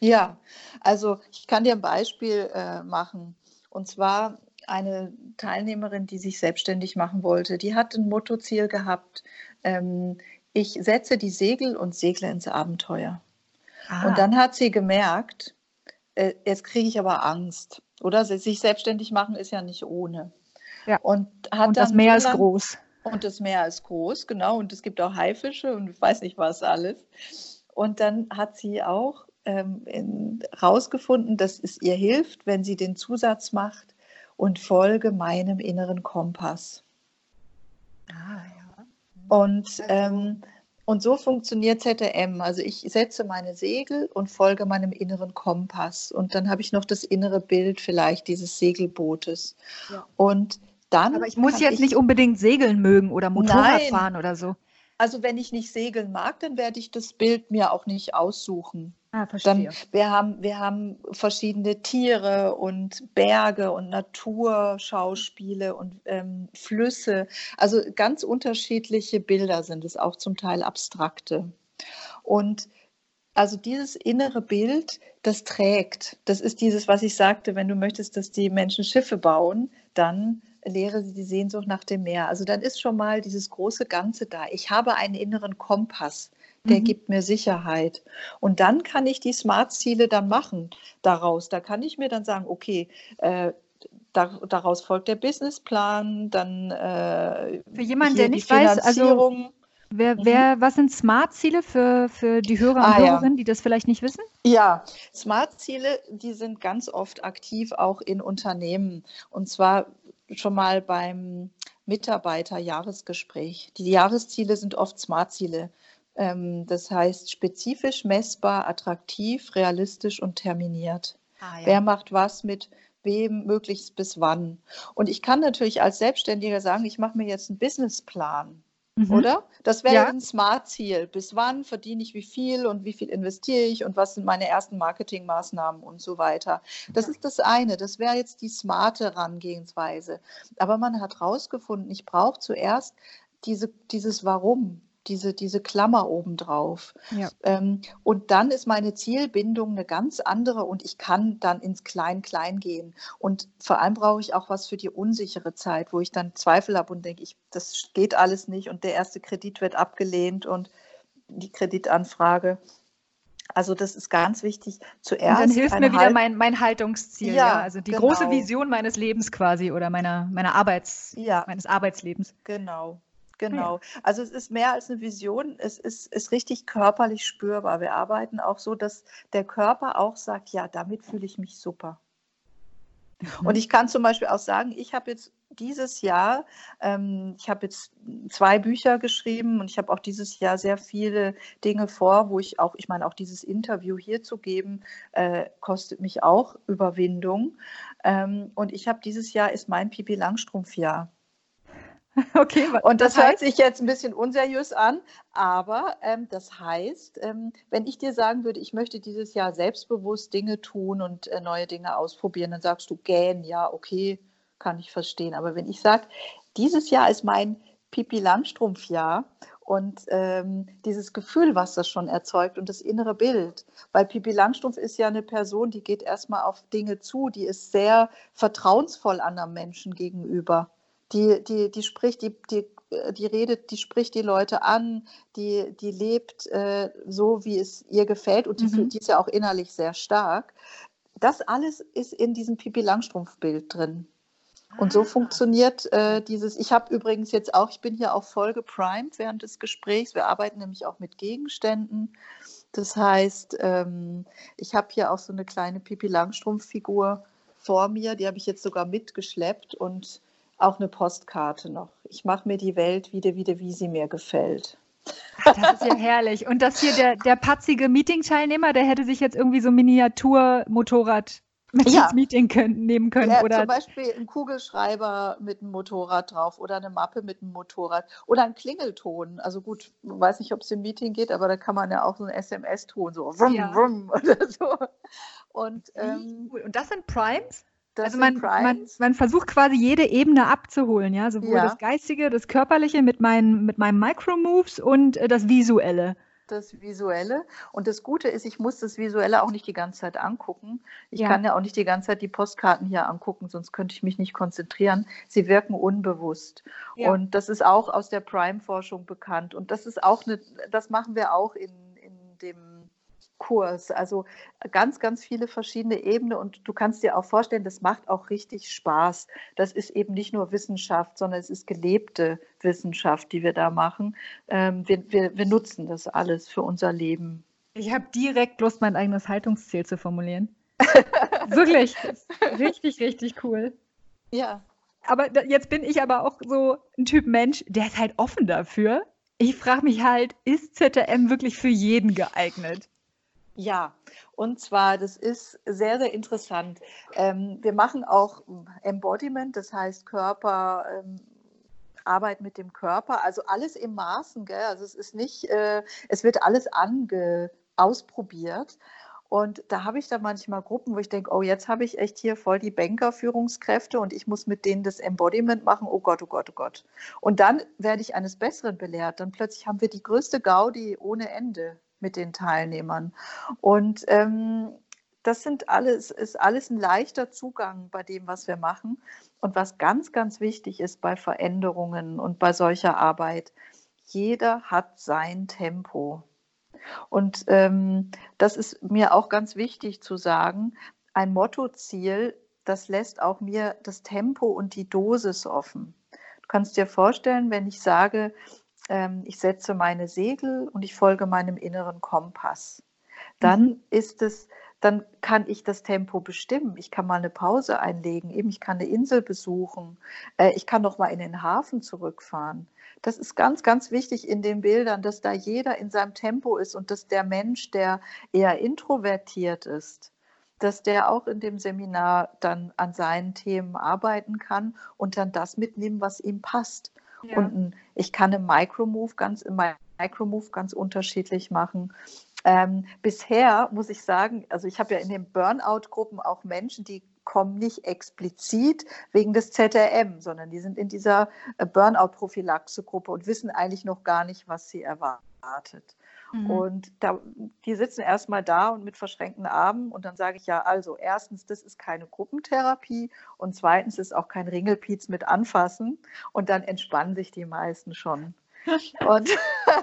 S2: Ja, also ich kann dir ein Beispiel äh, machen. Und zwar eine Teilnehmerin, die sich selbstständig machen wollte, die hat ein Mottoziel gehabt, ähm, ich setze die Segel und segle ins Abenteuer. Ah. Und dann hat sie gemerkt, äh, jetzt kriege ich aber Angst. Oder sich selbstständig machen ist ja nicht ohne.
S3: Ja. Und, hat und das Meer ist groß.
S2: Und das Meer ist groß, genau. Und es gibt auch Haifische und ich weiß nicht was alles. Und dann hat sie auch ähm, rausgefunden, dass es ihr hilft, wenn sie den Zusatz macht und folge meinem inneren Kompass. Ah, ja. Und, ähm, und so funktioniert ZM. Also ich setze meine Segel und folge meinem inneren Kompass. Und dann habe ich noch das innere Bild vielleicht dieses Segelbootes. Ja. Und dann.
S3: Aber ich muss jetzt ich, nicht unbedingt segeln mögen oder Motorrad nein, fahren oder so.
S2: Also wenn ich nicht segeln mag, dann werde ich das Bild mir auch nicht aussuchen.
S3: Ah, verstehe.
S2: Dann, wir, haben, wir haben verschiedene Tiere und Berge und Naturschauspiele und ähm, Flüsse. Also ganz unterschiedliche Bilder sind es, auch zum Teil abstrakte. Und also dieses innere Bild, das trägt. Das ist dieses, was ich sagte, wenn du möchtest, dass die Menschen Schiffe bauen, dann lehre sie die Sehnsucht nach dem Meer. Also dann ist schon mal dieses große Ganze da. Ich habe einen inneren Kompass, der mhm. gibt mir Sicherheit. Und dann kann ich die Smart-Ziele dann machen daraus. Da kann ich mir dann sagen, okay, äh, da, daraus folgt der Businessplan, dann
S3: äh, für jemanden, der nicht weiß, also wer, mhm. wer, was sind Smart-Ziele für, für die Hörer und ah, Hörerinnen, ja. die das vielleicht nicht wissen?
S2: Ja, Smart-Ziele, die sind ganz oft aktiv auch in Unternehmen. Und zwar schon mal beim Mitarbeiter-Jahresgespräch. Die Jahresziele sind oft Smart-Ziele. Ähm, das heißt spezifisch, messbar, attraktiv, realistisch und terminiert. Ah, ja. Wer macht was mit wem, möglichst bis wann? Und ich kann natürlich als Selbstständiger sagen, ich mache mir jetzt einen Businessplan. Mhm. Oder? Das wäre ja. ein Smart-Ziel. Bis wann verdiene ich wie viel und wie viel investiere ich und was sind meine ersten Marketingmaßnahmen und so weiter. Das ist das eine. Das wäre jetzt die smarte Herangehensweise. Aber man hat herausgefunden, ich brauche zuerst diese, dieses Warum diese, diese Klammer obendrauf. Ja. Ähm, und dann ist meine Zielbindung eine ganz andere und ich kann dann ins Klein-Klein gehen. Und vor allem brauche ich auch was für die unsichere Zeit, wo ich dann Zweifel habe und denke, ich, das geht alles nicht und der erste Kredit wird abgelehnt und die Kreditanfrage. Also das ist ganz wichtig. Zuerst.
S3: Und dann hilft mir wieder mein, mein Haltungsziel, ja, ja? Also die genau. große Vision meines Lebens quasi oder meiner, meiner Arbeits, ja. meines Arbeitslebens.
S2: Genau. Genau. Also es ist mehr als eine Vision, es ist, ist richtig körperlich spürbar. Wir arbeiten auch so, dass der Körper auch sagt, ja, damit fühle ich mich super. Mhm. Und ich kann zum Beispiel auch sagen, ich habe jetzt dieses Jahr, ähm, ich habe jetzt zwei Bücher geschrieben und ich habe auch dieses Jahr sehr viele Dinge vor, wo ich auch, ich meine, auch dieses Interview hier zu geben, äh, kostet mich auch Überwindung. Ähm, und ich habe dieses Jahr ist mein Pipi Langstrumpf-Jahr. Okay, und das, das heißt? hört sich jetzt ein bisschen unseriös an, aber ähm, das heißt, ähm, wenn ich dir sagen würde, ich möchte dieses Jahr selbstbewusst Dinge tun und äh, neue Dinge ausprobieren, dann sagst du gähn, ja, okay, kann ich verstehen. Aber wenn ich sage, dieses Jahr ist mein Pipi Langstrumpf-Jahr und ähm, dieses Gefühl, was das schon erzeugt und das innere Bild. Weil Pipi Langstrumpf ist ja eine Person, die geht erstmal auf Dinge zu, die ist sehr vertrauensvoll anderen Menschen gegenüber die, die, die spricht, die, die, die redet, die spricht die Leute an, die, die lebt äh, so, wie es ihr gefällt und die, mhm. die ist ja auch innerlich sehr stark. Das alles ist in diesem Pipi Langstrumpf-Bild drin. Und so ah. funktioniert äh, dieses. Ich habe übrigens jetzt auch, ich bin hier auch voll geprimed während des Gesprächs. Wir arbeiten nämlich auch mit Gegenständen. Das heißt, ähm, ich habe hier auch so eine kleine Pipi Langstrumpf-Figur vor mir, die habe ich jetzt sogar mitgeschleppt und auch eine Postkarte noch. Ich mache mir die Welt wieder, wieder, wie sie mir gefällt.
S3: Das ist ja herrlich. Und das hier, der, der patzige Meeting-Teilnehmer, der hätte sich jetzt irgendwie so Miniatur-Motorrad mit ja. ins Meeting können, nehmen können. Ja,
S2: oder zum Beispiel ein Kugelschreiber mit einem Motorrad drauf oder eine Mappe mit einem Motorrad oder ein Klingelton. Also gut, weiß nicht, ob es im Meeting geht, aber da kann man ja auch so ein SMS-Ton, so rum, ja. rum oder so.
S3: Und, ähm, Und das sind Primes? Das also man, man, man, versucht quasi jede Ebene abzuholen, ja, sowohl ja. das Geistige, das Körperliche mit, meinen, mit meinen Micro-Moves und äh, das Visuelle.
S2: Das Visuelle. Und das Gute ist, ich muss das Visuelle auch nicht die ganze Zeit angucken. Ich ja. kann ja auch nicht die ganze Zeit die Postkarten hier angucken, sonst könnte ich mich nicht konzentrieren. Sie wirken unbewusst. Ja. Und das ist auch aus der Prime-Forschung bekannt. Und das ist auch eine, das machen wir auch in, in dem Kurs. Also ganz, ganz viele verschiedene Ebenen und du kannst dir auch vorstellen, das macht auch richtig Spaß. Das ist eben nicht nur Wissenschaft, sondern es ist gelebte Wissenschaft, die wir da machen. Ähm, wir, wir, wir nutzen das alles für unser Leben.
S3: Ich habe direkt Lust, mein eigenes Haltungsziel zu formulieren. Wirklich, richtig, richtig cool. Ja. Aber jetzt bin ich aber auch so ein Typ Mensch, der ist halt offen dafür. Ich frage mich halt, ist ZTM wirklich für jeden geeignet?
S2: Ja, und zwar, das ist sehr, sehr interessant. Ähm, wir machen auch Embodiment, das heißt Körper, ähm, Arbeit mit dem Körper, also alles im Maßen, gell? also es ist nicht, äh, es wird alles ange, ausprobiert. Und da habe ich dann manchmal Gruppen, wo ich denke, oh, jetzt habe ich echt hier voll die Banker-Führungskräfte und ich muss mit denen das Embodiment machen. Oh Gott, oh Gott, oh Gott. Und dann werde ich eines Besseren belehrt. Dann plötzlich haben wir die größte Gaudi ohne Ende mit den Teilnehmern. Und ähm, das sind alles, ist alles ein leichter Zugang bei dem, was wir machen. Und was ganz, ganz wichtig ist bei Veränderungen und bei solcher Arbeit, jeder hat sein Tempo. Und ähm, das ist mir auch ganz wichtig zu sagen, ein Mottoziel, das lässt auch mir das Tempo und die Dosis offen. Du kannst dir vorstellen, wenn ich sage, ähm, ich setze meine Segel und ich folge meinem inneren Kompass. Dann mhm. ist es dann kann ich das Tempo bestimmen. Ich kann mal eine Pause einlegen, eben ich kann eine Insel besuchen, äh, ich kann noch mal in den Hafen zurückfahren. Das ist ganz, ganz wichtig in den Bildern, dass da jeder in seinem Tempo ist und dass der Mensch, der eher introvertiert ist, dass der auch in dem Seminar dann an seinen Themen arbeiten kann und dann das mitnehmen, was ihm passt. Ja. Und ich kann im Micromove ganz, im Micromove ganz unterschiedlich machen. Ähm, bisher muss ich sagen, also ich habe ja in den Burnout-Gruppen auch Menschen, die kommen nicht explizit wegen des ZRM, sondern die sind in dieser äh, Burnout-Prophylaxe-Gruppe und wissen eigentlich noch gar nicht, was sie erwartet. Mhm. Und da, die sitzen erstmal da und mit verschränkten Armen und dann sage ich ja, also erstens, das ist keine Gruppentherapie und zweitens ist auch kein Ringelpiez mit anfassen und dann entspannen sich die meisten schon. und,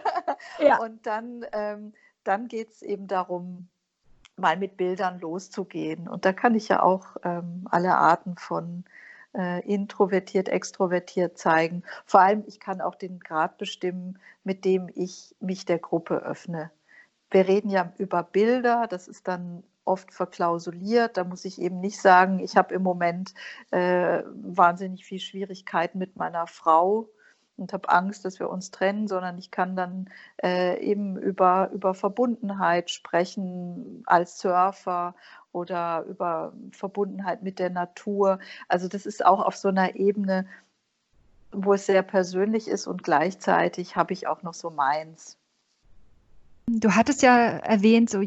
S2: ja. und dann, ähm, dann geht es eben darum, mal mit Bildern loszugehen. Und da kann ich ja auch ähm, alle Arten von äh, introvertiert, extrovertiert zeigen. Vor allem, ich kann auch den Grad bestimmen, mit dem ich mich der Gruppe öffne. Wir reden ja über Bilder, das ist dann oft verklausuliert. Da muss ich eben nicht sagen, ich habe im Moment äh, wahnsinnig viel Schwierigkeiten mit meiner Frau und habe Angst, dass wir uns trennen, sondern ich kann dann äh, eben über, über Verbundenheit sprechen als Surfer oder über Verbundenheit mit der Natur. Also das ist auch auf so einer Ebene, wo es sehr persönlich ist und gleichzeitig habe ich auch noch so meins.
S1: Du hattest ja erwähnt, so,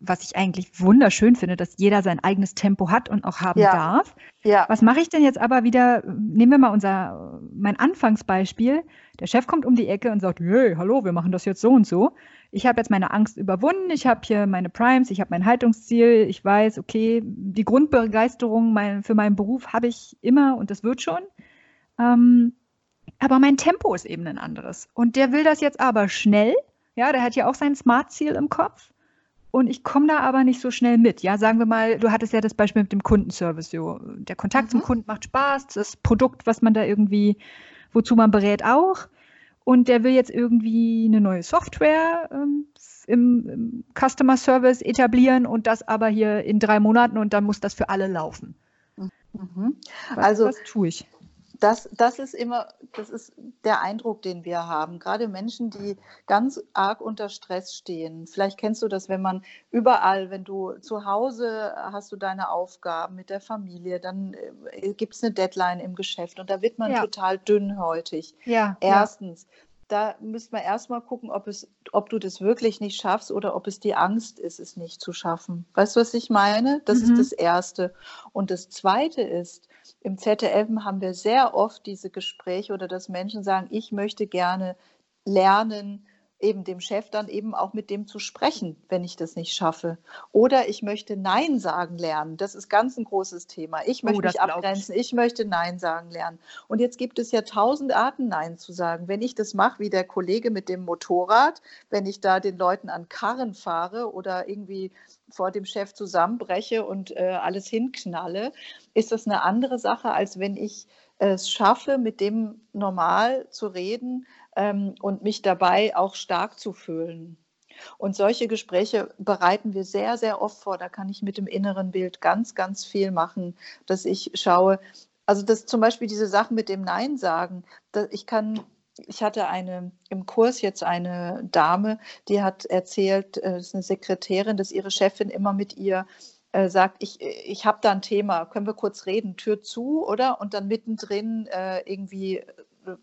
S1: was ich eigentlich wunderschön finde, dass jeder sein eigenes Tempo hat und auch haben ja. darf. Ja. Was mache ich denn jetzt aber wieder? Nehmen wir mal unser, mein Anfangsbeispiel. Der Chef kommt um die Ecke und sagt, hey, hallo, wir machen das jetzt so und so. Ich habe jetzt meine Angst überwunden, ich habe hier meine Primes, ich habe mein Haltungsziel, ich weiß, okay, die Grundbegeisterung mein, für meinen Beruf habe ich immer und das wird schon. Ähm, aber mein Tempo ist eben ein anderes. Und der will das jetzt aber schnell ja, der hat ja auch sein Smart-Ziel im Kopf. Und ich komme da aber nicht so schnell mit. Ja, sagen wir mal, du hattest ja das Beispiel mit dem Kundenservice. So. Der Kontakt mhm. zum Kunden macht Spaß, das Produkt, was man da irgendwie, wozu man berät, auch. Und der will jetzt irgendwie eine neue Software ähm, im, im, Customer Service etablieren und das aber hier in drei Monaten und dann muss das für alle laufen.
S2: Mhm. Was, also, was tue ich? Das, das ist immer, das ist der Eindruck, den wir haben. Gerade Menschen, die ganz arg unter Stress stehen. Vielleicht kennst du das, wenn man überall, wenn du zu Hause hast du deine Aufgaben mit der Familie, dann äh, gibt es eine Deadline im Geschäft und da wird man ja. total dünnhäutig. Ja, Erstens. Ja da müsste man erstmal gucken, ob, es, ob du das wirklich nicht schaffst oder ob es die Angst ist, es nicht zu schaffen. Weißt du, was ich meine? Das mhm. ist das Erste. Und das Zweite ist, im ZDF haben wir sehr oft diese Gespräche oder dass Menschen sagen, ich möchte gerne lernen, eben dem Chef dann eben auch mit dem zu sprechen, wenn ich das nicht schaffe. Oder ich möchte Nein sagen lernen. Das ist ganz ein großes Thema. Ich oh, möchte oh, mich abgrenzen. Ich. ich möchte Nein sagen lernen. Und jetzt gibt es ja tausend Arten, Nein zu sagen. Wenn ich das mache, wie der Kollege mit dem Motorrad, wenn ich da den Leuten an Karren fahre oder irgendwie vor dem Chef zusammenbreche und äh, alles hinknalle, ist das eine andere Sache, als wenn ich es schaffe, mit dem normal zu reden, ähm, und mich dabei auch stark zu fühlen. Und solche Gespräche bereiten wir sehr, sehr oft vor. Da kann ich mit dem inneren Bild ganz, ganz viel machen, dass ich schaue. Also das zum Beispiel diese Sachen mit dem Nein sagen. Ich kann ich hatte eine im Kurs jetzt eine Dame, die hat erzählt, äh, das ist eine Sekretärin, dass ihre Chefin immer mit ihr äh, sagt, ich, ich habe da ein Thema, können wir kurz reden, Tür zu, oder? Und dann mittendrin äh, irgendwie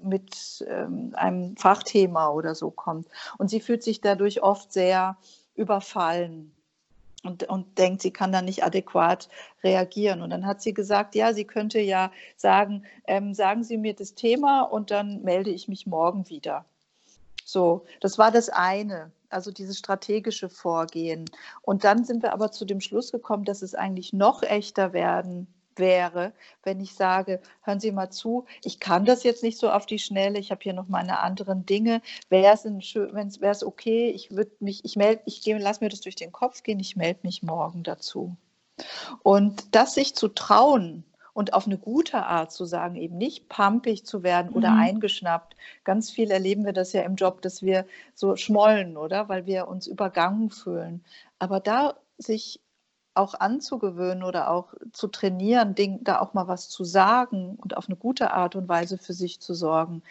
S2: mit ähm, einem Fachthema oder so kommt. Und sie fühlt sich dadurch oft sehr überfallen und, und denkt, sie kann da nicht adäquat reagieren. Und dann hat sie gesagt, ja, sie könnte ja sagen, ähm, sagen Sie mir das Thema und dann melde ich mich morgen wieder. So, das war das eine, also dieses strategische Vorgehen. Und dann sind wir aber zu dem Schluss gekommen, dass es eigentlich noch echter werden wäre, wenn ich sage, hören Sie mal zu, ich kann das jetzt nicht so auf die Schnelle, ich habe hier noch meine anderen Dinge. Wäre es okay, ich würde mich, ich melde, ich gehe, lass mir das durch den Kopf gehen, ich melde mich morgen dazu. Und das sich zu trauen und auf eine gute Art zu sagen, eben nicht pampig zu werden oder mhm. eingeschnappt. Ganz viel erleben wir das ja im Job, dass wir so schmollen, oder? Weil wir uns übergangen fühlen. Aber da sich auch anzugewöhnen oder auch zu trainieren, da auch mal was zu sagen und auf eine gute Art und Weise für sich zu sorgen.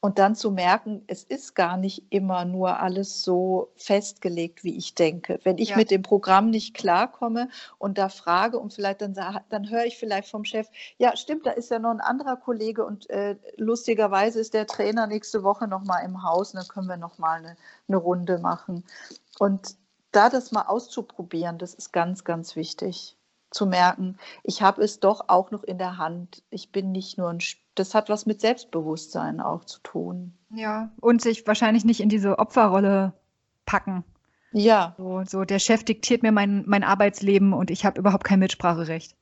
S2: Und dann zu merken, es ist gar nicht immer nur alles so festgelegt, wie ich denke. Wenn ich ja. mit dem Programm nicht klarkomme und da frage und vielleicht dann, dann höre ich vielleicht vom Chef, ja stimmt, da ist ja noch ein anderer Kollege und äh, lustigerweise ist der Trainer nächste Woche noch mal im Haus und dann können wir noch mal eine, eine Runde machen. Und da das mal auszuprobieren, das ist ganz, ganz wichtig zu merken, ich habe es doch auch noch in der Hand. Ich bin nicht nur ein, das hat was mit Selbstbewusstsein auch zu tun.
S3: Ja, und sich wahrscheinlich nicht in diese Opferrolle packen.
S2: Ja.
S3: So, so der Chef diktiert mir mein, mein Arbeitsleben und ich habe überhaupt kein Mitspracherecht.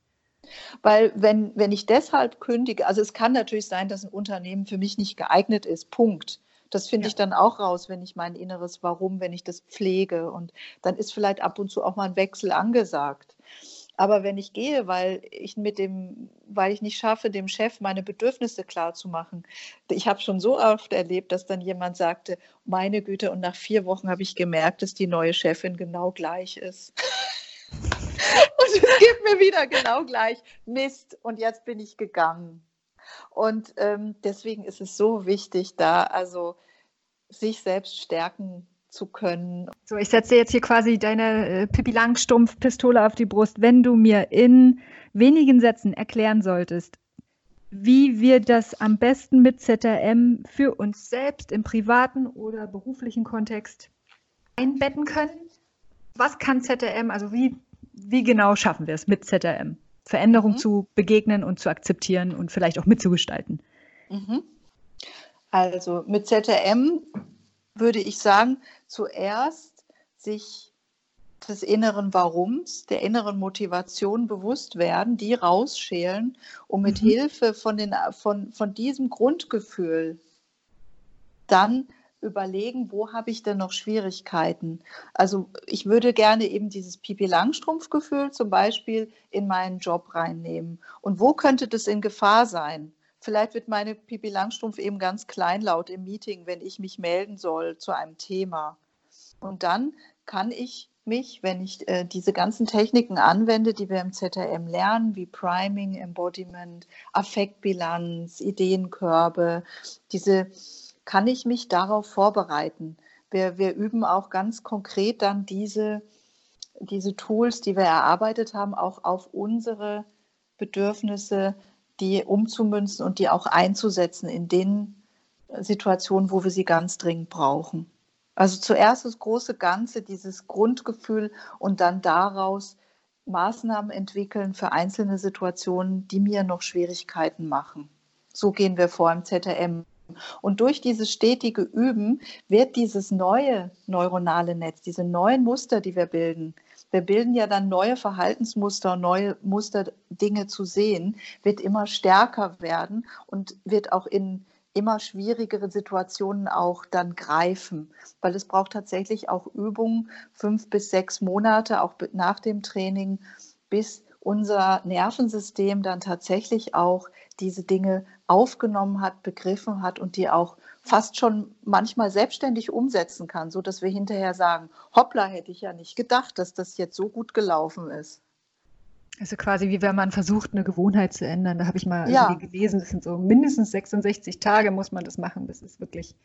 S2: Weil wenn, wenn ich deshalb kündige, also es kann natürlich sein, dass ein Unternehmen für mich nicht geeignet ist, Punkt. Das finde ja. ich dann auch raus, wenn ich mein inneres Warum, wenn ich das pflege. Und dann ist vielleicht ab und zu auch mal ein Wechsel angesagt. Aber wenn ich gehe, weil ich mit dem, weil ich nicht schaffe, dem Chef meine Bedürfnisse klar zu machen. Ich habe schon so oft erlebt, dass dann jemand sagte, meine Güte, und nach vier Wochen habe ich gemerkt, dass die neue Chefin genau gleich ist. und es gibt mir wieder genau gleich. Mist, und jetzt bin ich gegangen. Und ähm, deswegen ist es so wichtig, da also sich selbst stärken zu können.
S3: So, ich setze jetzt hier quasi deine äh, Pippi Langstumpf-Pistole auf die Brust. Wenn du mir in wenigen Sätzen erklären solltest, wie wir das am besten mit ZRM für uns selbst im privaten oder beruflichen Kontext einbetten können. Was kann ZRM, also wie, wie genau schaffen wir es mit ZRM? Veränderung mhm. zu begegnen und zu akzeptieren und vielleicht auch mitzugestalten. Mhm.
S2: Also mit ZRM würde ich sagen, zuerst sich des inneren Warums, der inneren Motivation bewusst werden, die rausschälen, um mit mhm. Hilfe von, den, von, von diesem Grundgefühl dann überlegen, wo habe ich denn noch Schwierigkeiten? Also ich würde gerne eben dieses Pipi Langstrumpf-Gefühl zum Beispiel in meinen Job reinnehmen. Und wo könnte das in Gefahr sein? Vielleicht wird meine Pipi Langstrumpf eben ganz kleinlaut im Meeting, wenn ich mich melden soll zu einem Thema. Und dann kann ich mich, wenn ich äh, diese ganzen Techniken anwende, die wir im ZRM lernen, wie Priming, Embodiment, Affektbilanz, Ideenkörbe, diese, kann ich mich darauf vorbereiten. Wir, wir üben auch ganz konkret dann diese, diese Tools, die wir erarbeitet haben, auch auf unsere Bedürfnisse die umzumünzen und die auch einzusetzen in den Situationen, wo wir sie ganz dringend brauchen. Also zuerst das große Ganze, dieses Grundgefühl und dann daraus Maßnahmen entwickeln für einzelne Situationen, die mir noch Schwierigkeiten machen. So gehen wir vor im ZRM. Und durch dieses stetige Üben wird dieses neue neuronale Netz, diese neuen Muster, die wir bilden, wir bilden ja dann neue Verhaltensmuster, neue Muster, Dinge zu sehen, wird immer stärker werden und wird auch in immer schwierigere Situationen auch dann greifen, weil es braucht tatsächlich auch Übungen, fünf bis sechs Monate, auch nach dem Training, bis unser Nervensystem dann tatsächlich auch diese Dinge aufgenommen hat, begriffen hat und die auch fast schon manchmal selbstständig umsetzen kann, so dass wir hinterher sagen, hoppla, hätte ich ja nicht gedacht, dass das jetzt so gut gelaufen ist.
S3: Also quasi wie wenn man versucht, eine Gewohnheit zu ändern. Da habe ich mal ja. gelesen, das sind so mindestens 66 Tage muss man das machen, bis es wirklich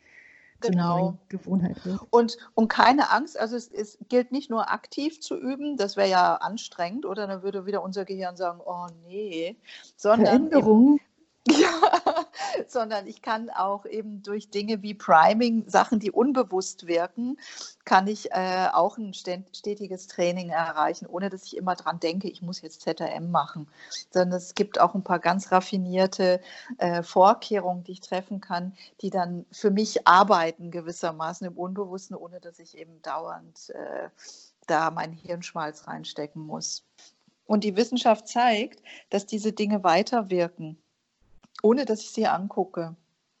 S2: genau.
S3: Gewohnheit wird.
S2: Und, und keine Angst, also es, es gilt nicht nur aktiv zu üben, das wäre ja anstrengend, oder dann würde wieder unser Gehirn sagen, oh nee, sondern
S3: Veränderung
S2: Ja, sondern ich kann auch eben durch Dinge wie Priming, Sachen, die unbewusst wirken, kann ich äh, auch ein stetiges Training erreichen, ohne dass ich immer dran denke, ich muss jetzt ZRM machen. Sondern es gibt auch ein paar ganz raffinierte äh, Vorkehrungen, die ich treffen kann, die dann für mich arbeiten gewissermaßen im Unbewussten, ohne dass ich eben dauernd äh, da meinen Hirnschmalz reinstecken muss. Und die Wissenschaft zeigt, dass diese Dinge weiterwirken ohne dass ich sie angucke.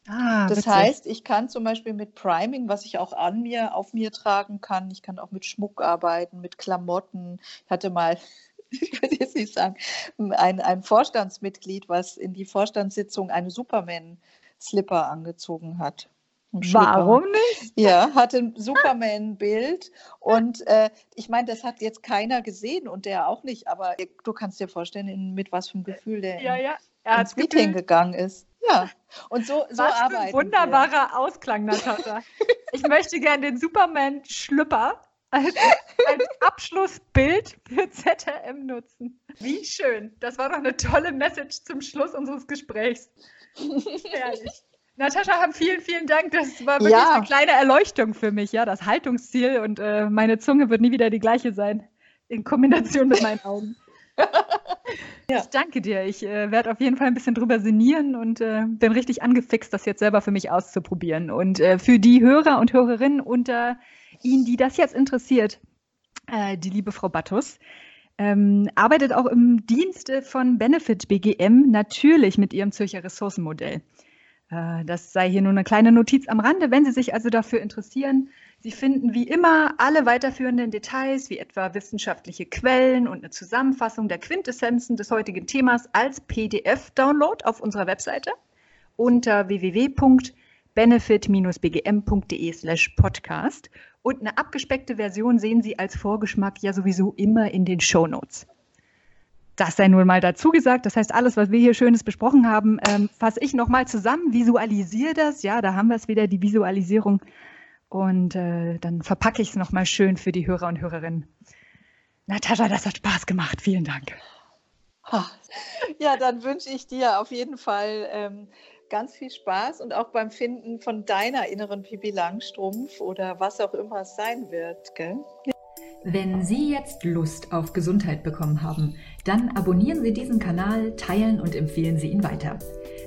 S2: Ah, das witzig. heißt, ich kann zum Beispiel mit Priming, was ich auch an mir, auf mir tragen kann, ich kann auch mit Schmuck arbeiten, mit Klamotten. Ich hatte mal, ich will jetzt nicht sagen, ein, ein Vorstandsmitglied, was in die Vorstandssitzung eine Superman-Slipper angezogen hat.
S1: Warum nicht?
S2: Ja, hatte ein Superman-Bild und äh, ich meine, das hat jetzt keiner gesehen und der auch nicht, aber du kannst dir vorstellen, mit was für einem Gefühl der
S1: ja, ja.
S2: Er ins Meeting Gefühl. gegangen ist. Ja, und so, so
S1: was arbeiten ein wunderbarer wir. Ausklang, Natascha. ich möchte gerne den Superman-Schlüpper als, als Abschlussbild für ZRM nutzen. Wie schön. Das war doch eine tolle Message zum Schluss unseres Gesprächs. Herrlich. Natascha, vielen, vielen Dank. Das war wirklich ja. eine kleine Erleuchtung für mich, ja, das Haltungsziel und äh, meine Zunge wird nie wieder die gleiche sein in Kombination mit meinen Augen. ja. Ich danke dir. Ich äh, werde auf jeden Fall ein bisschen drüber sinnieren und äh, bin richtig angefixt, das jetzt selber für mich auszuprobieren. Und äh, für die Hörer und Hörerinnen unter Ihnen, die das jetzt interessiert, äh, die liebe Frau Battus, ähm, arbeitet auch im Dienste von Benefit BGM natürlich mit ihrem Zürcher Ressourcenmodell. Äh, das sei hier nur eine kleine Notiz am Rande. Wenn Sie sich also dafür interessieren, Sie finden wie immer alle weiterführenden Details, wie etwa wissenschaftliche Quellen und eine Zusammenfassung der Quintessenzen des heutigen Themas als PDF-Download auf unserer Webseite unter www.benefit-bgm.de slash podcast. Und eine abgespeckte Version sehen Sie als Vorgeschmack ja sowieso immer in den Show Notes. Das sei nun mal dazu gesagt. Das heißt, alles, was wir hier Schönes besprochen haben, ähm, fasse ich nochmal zusammen, visualisiere das. Ja, da haben wir es wieder, die Visualisierung. Und äh, dann verpacke ich es nochmal schön für die Hörer und Hörerinnen. Natascha, das hat Spaß gemacht. Vielen Dank.
S2: Ja, dann wünsche ich dir auf jeden Fall ähm, ganz viel Spaß und auch beim Finden von deiner inneren Pipi Langstrumpf oder was auch immer es sein wird. Gell?
S4: Wenn Sie jetzt Lust auf Gesundheit bekommen haben, dann abonnieren Sie diesen Kanal, teilen und empfehlen Sie ihn weiter.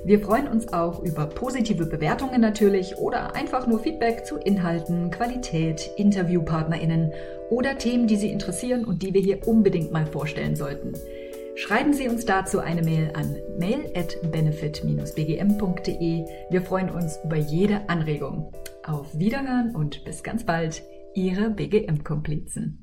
S4: Wir freuen uns auch über positive Bewertungen natürlich oder einfach nur Feedback zu Inhalten, Qualität, Interviewpartnerinnen oder Themen, die Sie interessieren und die wir hier unbedingt mal vorstellen sollten. Schreiben Sie uns dazu eine Mail an mail at benefit-bgm.de. Wir freuen uns über jede Anregung. Auf Wiederhören und bis ganz bald, Ihre BGM-Komplizen.